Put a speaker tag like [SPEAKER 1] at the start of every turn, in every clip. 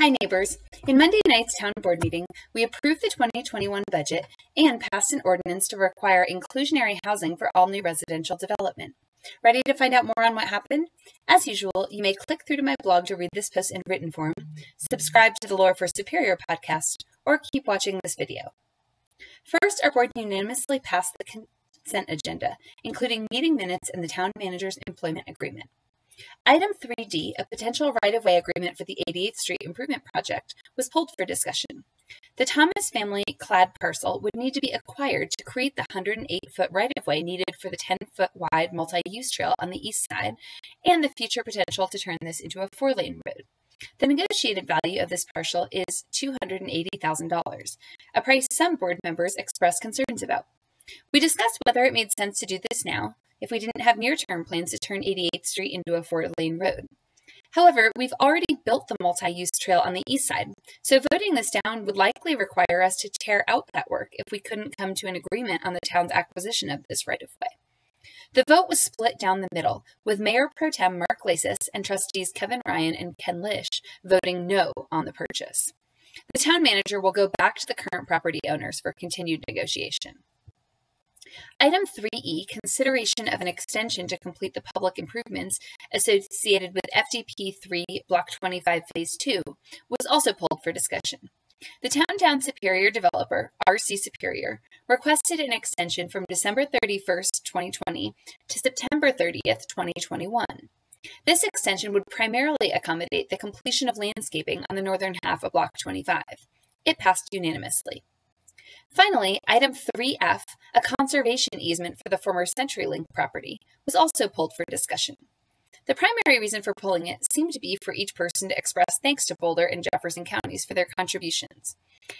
[SPEAKER 1] Hi, neighbors. In Monday night's town board meeting, we approved the 2021 budget and passed an ordinance to require inclusionary housing for all new residential development. Ready to find out more on what happened? As usual, you may click through to my blog to read this post in written form, subscribe to the Laura for Superior podcast, or keep watching this video. First, our board unanimously passed the consent agenda, including meeting minutes and the town manager's employment agreement. Item 3D, a potential right of way agreement for the 88th Street Improvement Project, was pulled for discussion. The Thomas family clad parcel would need to be acquired to create the 108 foot right of way needed for the 10 foot wide multi use trail on the east side and the future potential to turn this into a four lane road. The negotiated value of this parcel is $280,000, a price some board members expressed concerns about. We discussed whether it made sense to do this now, if we didn't have near term plans to turn 88th Street into a four lane road. However, we've already built the multi use trail on the east side, so voting this down would likely require us to tear out that work if we couldn't come to an agreement on the town's acquisition of this right of way. The vote was split down the middle, with Mayor Pro Tem Mark Lacis and trustees Kevin Ryan and Ken Lish voting no on the purchase. The town manager will go back to the current property owners for continued negotiation. Item 3E, consideration of an extension to complete the public improvements associated with FDP 3 Block 25 Phase 2, was also pulled for discussion. The Downtown Superior developer, RC Superior, requested an extension from December 31st, 2020 to September 30th, 2021. This extension would primarily accommodate the completion of landscaping on the northern half of Block 25. It passed unanimously. Finally, item 3F, a conservation easement for the former CenturyLink property, was also pulled for discussion. The primary reason for pulling it seemed to be for each person to express thanks to Boulder and Jefferson counties for their contributions.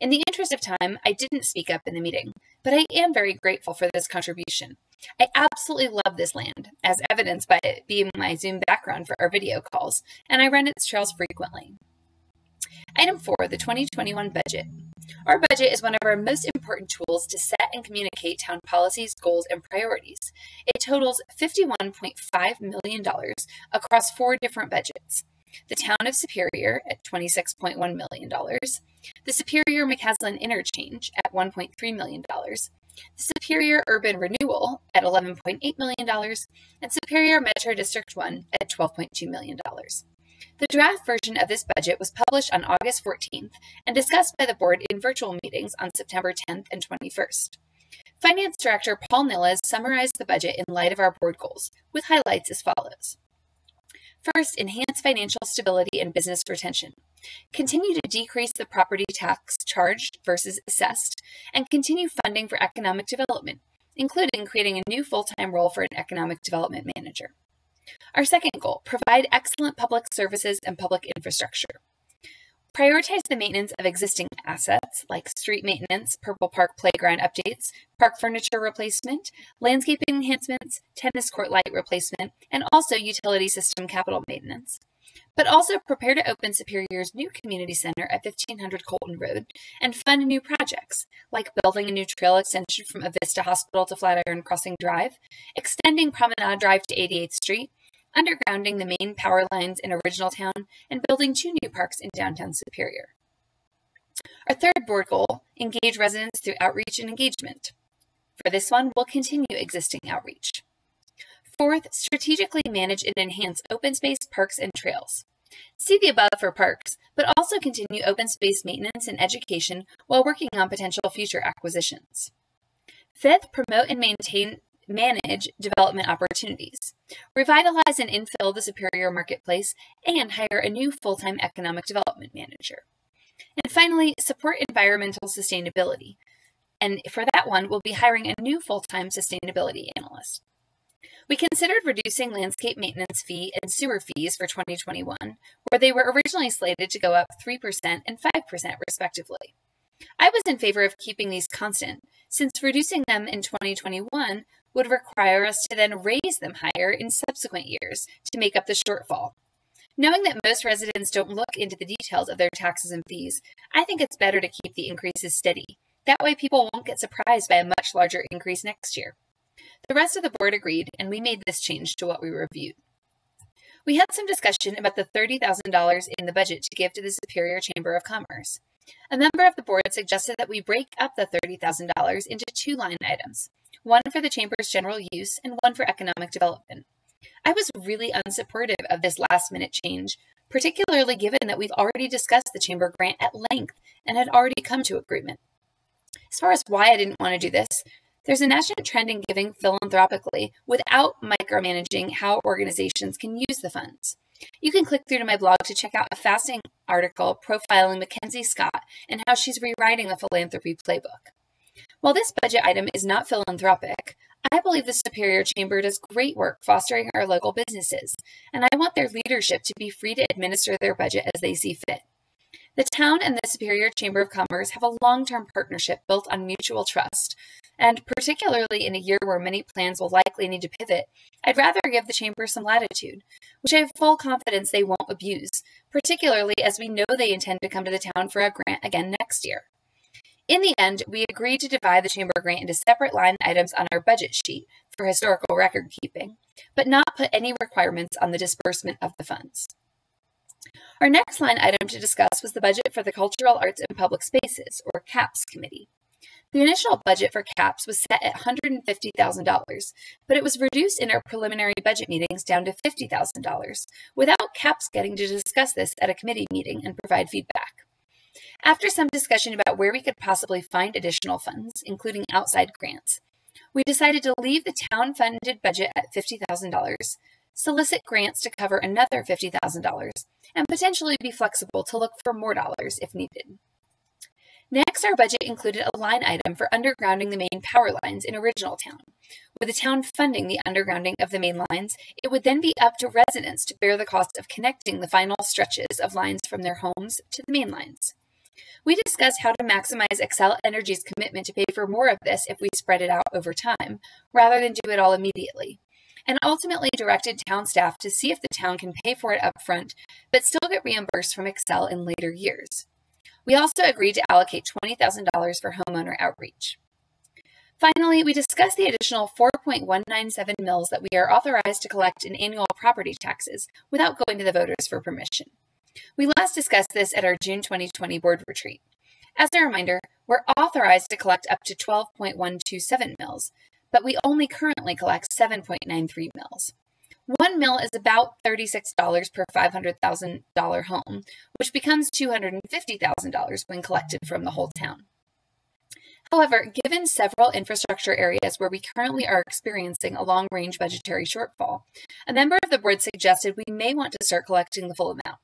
[SPEAKER 1] In the interest of time, I didn't speak up in the meeting, but I am very grateful for this contribution. I absolutely love this land, as evidenced by it being my Zoom background for our video calls, and I run its trails frequently. Item 4, the 2021 budget. Our budget is one of our most important tools to set and communicate town policies, goals, and priorities. It totals $51.5 million across four different budgets. The town of Superior at $26.1 million, the Superior McCaslin Interchange at $1.3 million, the Superior Urban Renewal at $11.8 million, and Superior Metro District 1 at $12.2 million. The draft version of this budget was published on August 14th and discussed by the board in virtual meetings on September 10th and 21st. Finance Director Paul Nilles summarized the budget in light of our board goals, with highlights as follows. First, enhance financial stability and business retention. Continue to decrease the property tax charged versus assessed, and continue funding for economic development, including creating a new full time role for an economic development manager. Our second goal provide excellent public services and public infrastructure. Prioritize the maintenance of existing assets like street maintenance, Purple Park playground updates, park furniture replacement, landscaping enhancements, tennis court light replacement, and also utility system capital maintenance. But also prepare to open Superior's new community center at 1500 Coalton Road and fund new projects like building a new trail extension from Avista Hospital to Flatiron Crossing Drive, extending Promenade Drive to 88th Street, undergrounding the main power lines in Original Town, and building two new parks in downtown Superior. Our third board goal engage residents through outreach and engagement. For this one, we'll continue existing outreach. Fourth, strategically manage and enhance open space, parks, and trails. See the above for parks, but also continue open space maintenance and education while working on potential future acquisitions. Fifth, promote and maintain manage development opportunities, revitalize and infill the Superior Marketplace, and hire a new full time economic development manager. And finally, support environmental sustainability. And for that one, we'll be hiring a new full time sustainability analyst. We considered reducing landscape maintenance fee and sewer fees for 2021, where they were originally slated to go up 3% and 5% respectively. I was in favor of keeping these constant, since reducing them in 2021 would require us to then raise them higher in subsequent years to make up the shortfall. Knowing that most residents don't look into the details of their taxes and fees, I think it's better to keep the increases steady. That way, people won't get surprised by a much larger increase next year. The rest of the board agreed, and we made this change to what we reviewed. we had some discussion about the $30,000 in the budget to give to the Superior Chamber of Commerce. A member of the board suggested that we break up the $30,000 into two line items, one for the Chamber's general use and one for economic development. I was really unsupportive of this last minute change, particularly given that we've already discussed the Chamber grant at length and had already come to agreement. As far as why I didn't want to do this, there's a national trend in giving philanthropically without micromanaging how organizations can use the funds. You can click through to my blog to check out a fascinating article profiling Mackenzie Scott and how she's rewriting the philanthropy playbook. While this budget item is not philanthropic, I believe the Superior Chamber does great work fostering our local businesses, and I want their leadership to be free to administer their budget as they see fit. The town and the Superior Chamber of Commerce have a long term partnership built on mutual trust, and particularly in a year where many plans will likely need to pivot, I'd rather give the Chamber some latitude, which I have full confidence they won't abuse, particularly as we know they intend to come to the town for a grant again next year. In the end, we agreed to divide the Chamber grant into separate line items on our budget sheet for historical record keeping, but not put any requirements on the disbursement of the funds. Our next line item to discuss was the budget for the Cultural Arts and Public Spaces, or CAPS Committee. The initial budget for CAPS was set at $150,000, but it was reduced in our preliminary budget meetings down to $50,000, without CAPS getting to discuss this at a committee meeting and provide feedback. After some discussion about where we could possibly find additional funds, including outside grants, we decided to leave the town funded budget at $50,000, solicit grants to cover another $50,000, and potentially be flexible to look for more dollars if needed. Next, our budget included a line item for undergrounding the main power lines in Original Town. With the town funding the undergrounding of the main lines, it would then be up to residents to bear the cost of connecting the final stretches of lines from their homes to the main lines. We discussed how to maximize Xcel Energy's commitment to pay for more of this if we spread it out over time, rather than do it all immediately, and ultimately directed town staff to see if the town can pay for it up front, but still get reimbursed from Xcel in later years. We also agreed to allocate $20,000 for homeowner outreach. Finally, we discussed the additional 4.197 mills that we are authorized to collect in annual property taxes without going to the voters for permission. We last discussed this at our June 2020 board retreat. As a reminder, we're authorized to collect up to 12.127 mills, but we only currently collect 7.93 mills. One mill is about $36 per $500,000 home, which becomes $250,000 when collected from the whole town. However, given several infrastructure areas where we currently are experiencing a long range budgetary shortfall, a member of the board suggested we may want to start collecting the full amount.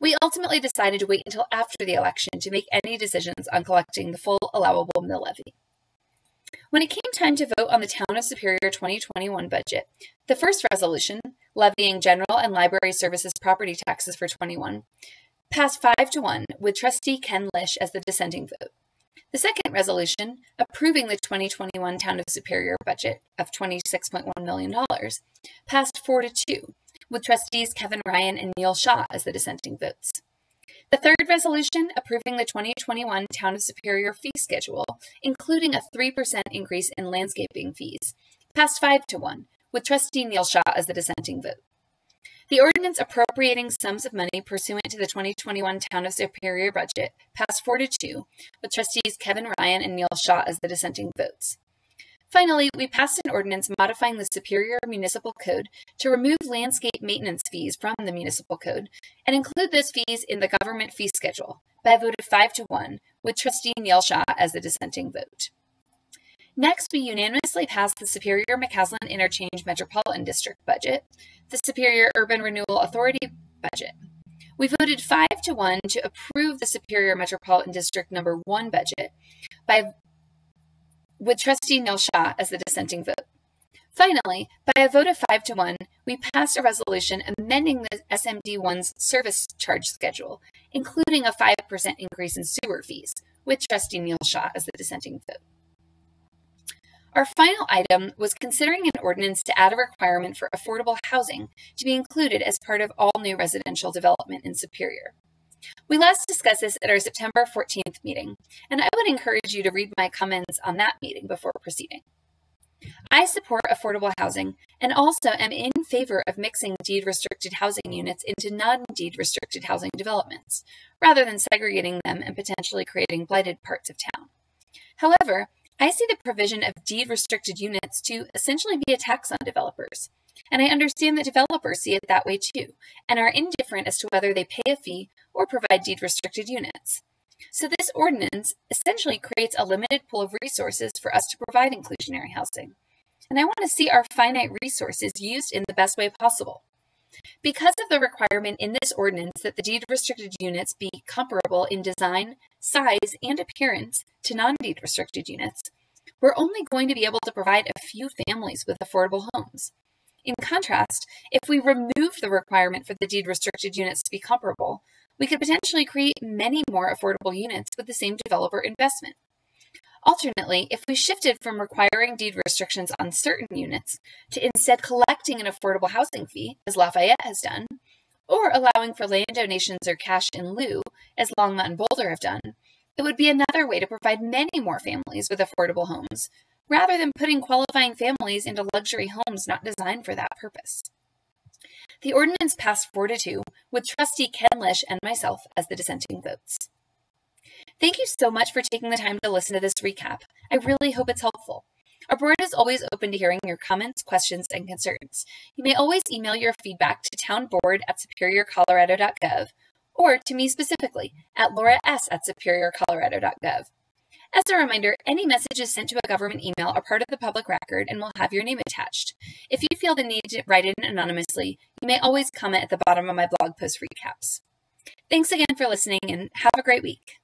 [SPEAKER 1] We ultimately decided to wait until after the election to make any decisions on collecting the full allowable mill levy. When it came time to vote on the Town of Superior 2021 budget, the first resolution, levying general and library services property taxes for 21, passed 5 to 1 with trustee Ken Lish as the dissenting vote. The second resolution, approving the 2021 Town of Superior budget of $26.1 million, passed 4 to 2 with trustees Kevin Ryan and Neil Shaw as the dissenting votes. The third resolution approving the 2021 Town of Superior fee schedule, including a 3% increase in landscaping fees, passed 5 to 1, with trustee Neil Shaw as the dissenting vote. The ordinance appropriating sums of money pursuant to the 2021 Town of Superior budget passed 4 to 2, with trustees Kevin Ryan and Neil Shaw as the dissenting votes. Finally, we passed an ordinance modifying the Superior Municipal Code to remove landscape maintenance fees from the municipal code and include those fees in the government fee schedule by a vote of 5 to 1, with trustee Neil Shaw as the dissenting vote. Next, we unanimously passed the Superior McCaslin Interchange Metropolitan District budget, the Superior Urban Renewal Authority budget. We voted 5 to 1 to approve the Superior Metropolitan District number 1 budget by with trustee Neil Shaw as the dissenting vote. Finally, by a vote of 5 to 1, we passed a resolution amending the SMD1's service charge schedule, including a 5% increase in sewer fees, with trustee Neil Shaw as the dissenting vote. Our final item was considering an ordinance to add a requirement for affordable housing to be included as part of all new residential development in Superior. We last discussed this at our September 14th meeting, and I would encourage you to read my comments on that meeting before proceeding. I support affordable housing and also am in favor of mixing deed restricted housing units into non deed restricted housing developments, rather than segregating them and potentially creating blighted parts of town. However, I see the provision of deed restricted units to essentially be a tax on developers. And I understand that developers see it that way too, and are indifferent as to whether they pay a fee or provide deed restricted units. So, this ordinance essentially creates a limited pool of resources for us to provide inclusionary housing. And I want to see our finite resources used in the best way possible. Because of the requirement in this ordinance that the deed restricted units be comparable in design, size, and appearance to non deed restricted units, we're only going to be able to provide a few families with affordable homes. In contrast, if we remove the requirement for the deed restricted units to be comparable, we could potentially create many more affordable units with the same developer investment. Alternately, if we shifted from requiring deed restrictions on certain units to instead collecting an affordable housing fee, as Lafayette has done, or allowing for land donations or cash in lieu, as Longmont and Boulder have done, it would be another way to provide many more families with affordable homes, rather than putting qualifying families into luxury homes not designed for that purpose. The ordinance passed 4 to 2, with trustee Ken Lish and myself as the dissenting votes. Thank you so much for taking the time to listen to this recap. I really hope it's helpful. Our board is always open to hearing your comments, questions, and concerns. You may always email your feedback to townboard at superiorcolorado.gov or to me specifically at laura s at superiorcolorado.gov. As a reminder, any messages sent to a government email are part of the public record and will have your name attached. If you feel the need to write in anonymously, you may always comment at the bottom of my blog post recaps. Thanks again for listening and have a great week.